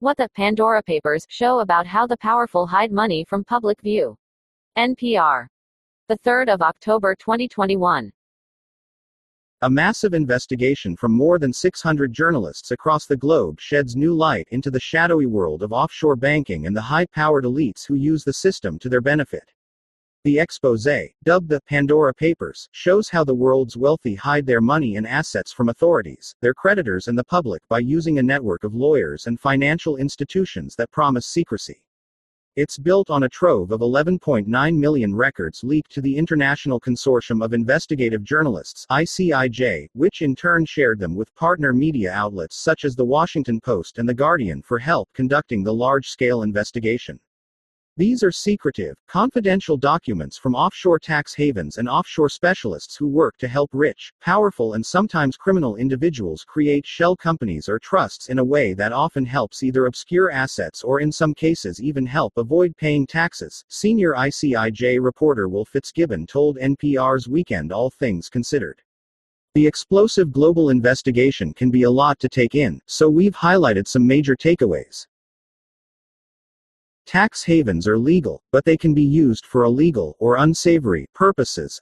What the Pandora Papers show about how the powerful hide money from public view. NPR. The 3rd of October 2021. A massive investigation from more than 600 journalists across the globe sheds new light into the shadowy world of offshore banking and the high powered elites who use the system to their benefit. The expose, dubbed the Pandora Papers, shows how the world's wealthy hide their money and assets from authorities, their creditors, and the public by using a network of lawyers and financial institutions that promise secrecy. It's built on a trove of 11.9 million records leaked to the International Consortium of Investigative Journalists, ICIJ, which in turn shared them with partner media outlets such as The Washington Post and The Guardian for help conducting the large scale investigation. These are secretive, confidential documents from offshore tax havens and offshore specialists who work to help rich, powerful, and sometimes criminal individuals create shell companies or trusts in a way that often helps either obscure assets or in some cases even help avoid paying taxes. Senior ICIJ reporter Will Fitzgibbon told NPR's Weekend All Things Considered. The explosive global investigation can be a lot to take in, so we've highlighted some major takeaways. Tax havens are legal, but they can be used for illegal or unsavory purposes.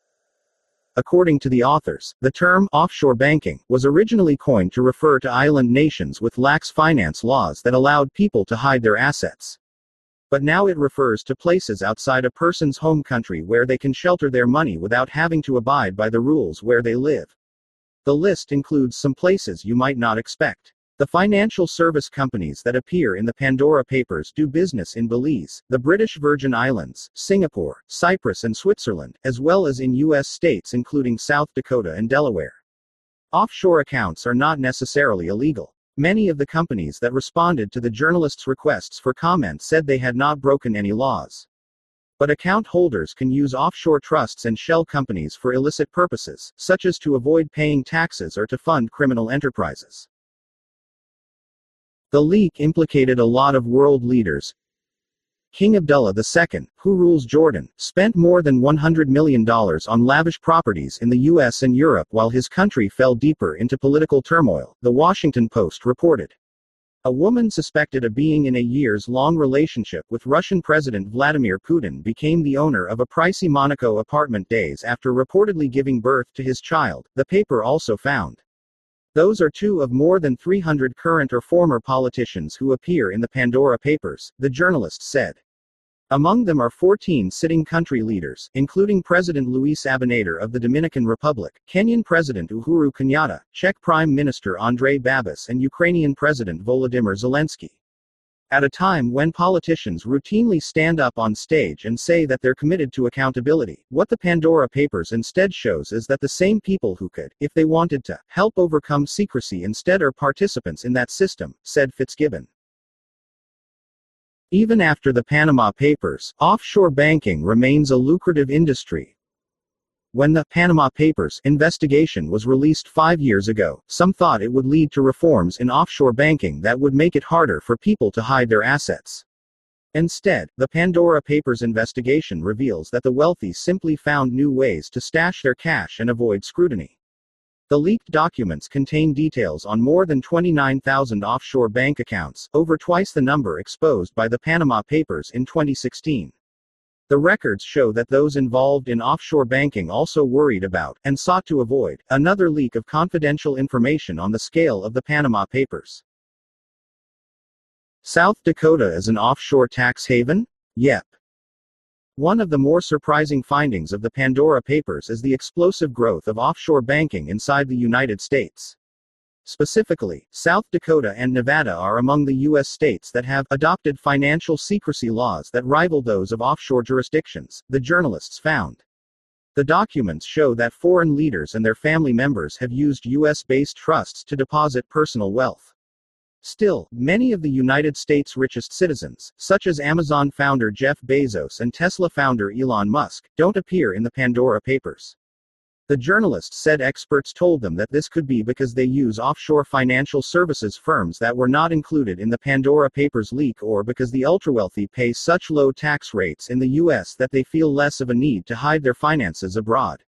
According to the authors, the term offshore banking was originally coined to refer to island nations with lax finance laws that allowed people to hide their assets. But now it refers to places outside a person's home country where they can shelter their money without having to abide by the rules where they live. The list includes some places you might not expect. The financial service companies that appear in the Pandora Papers do business in Belize, the British Virgin Islands, Singapore, Cyprus, and Switzerland, as well as in U.S. states including South Dakota and Delaware. Offshore accounts are not necessarily illegal. Many of the companies that responded to the journalists' requests for comment said they had not broken any laws. But account holders can use offshore trusts and shell companies for illicit purposes, such as to avoid paying taxes or to fund criminal enterprises. The leak implicated a lot of world leaders. King Abdullah II, who rules Jordan, spent more than $100 million on lavish properties in the US and Europe while his country fell deeper into political turmoil, The Washington Post reported. A woman suspected of being in a years long relationship with Russian President Vladimir Putin became the owner of a pricey Monaco apartment days after reportedly giving birth to his child, the paper also found. Those are two of more than 300 current or former politicians who appear in the Pandora Papers, the journalist said. Among them are 14 sitting country leaders, including President Luis Abinader of the Dominican Republic, Kenyan President Uhuru Kenyatta, Czech Prime Minister Andrej Babis, and Ukrainian President Volodymyr Zelensky. At a time when politicians routinely stand up on stage and say that they're committed to accountability, what the Pandora Papers instead shows is that the same people who could, if they wanted to, help overcome secrecy instead are participants in that system, said Fitzgibbon. Even after the Panama Papers, offshore banking remains a lucrative industry, when the Panama Papers investigation was released five years ago, some thought it would lead to reforms in offshore banking that would make it harder for people to hide their assets. Instead, the Pandora Papers investigation reveals that the wealthy simply found new ways to stash their cash and avoid scrutiny. The leaked documents contain details on more than 29,000 offshore bank accounts, over twice the number exposed by the Panama Papers in 2016. The records show that those involved in offshore banking also worried about, and sought to avoid, another leak of confidential information on the scale of the Panama Papers. South Dakota is an offshore tax haven? Yep. One of the more surprising findings of the Pandora Papers is the explosive growth of offshore banking inside the United States. Specifically, South Dakota and Nevada are among the U.S. states that have adopted financial secrecy laws that rival those of offshore jurisdictions, the journalists found. The documents show that foreign leaders and their family members have used U.S. based trusts to deposit personal wealth. Still, many of the United States' richest citizens, such as Amazon founder Jeff Bezos and Tesla founder Elon Musk, don't appear in the Pandora Papers. The journalist said experts told them that this could be because they use offshore financial services firms that were not included in the Pandora Papers leak or because the ultrawealthy pay such low tax rates in the US that they feel less of a need to hide their finances abroad.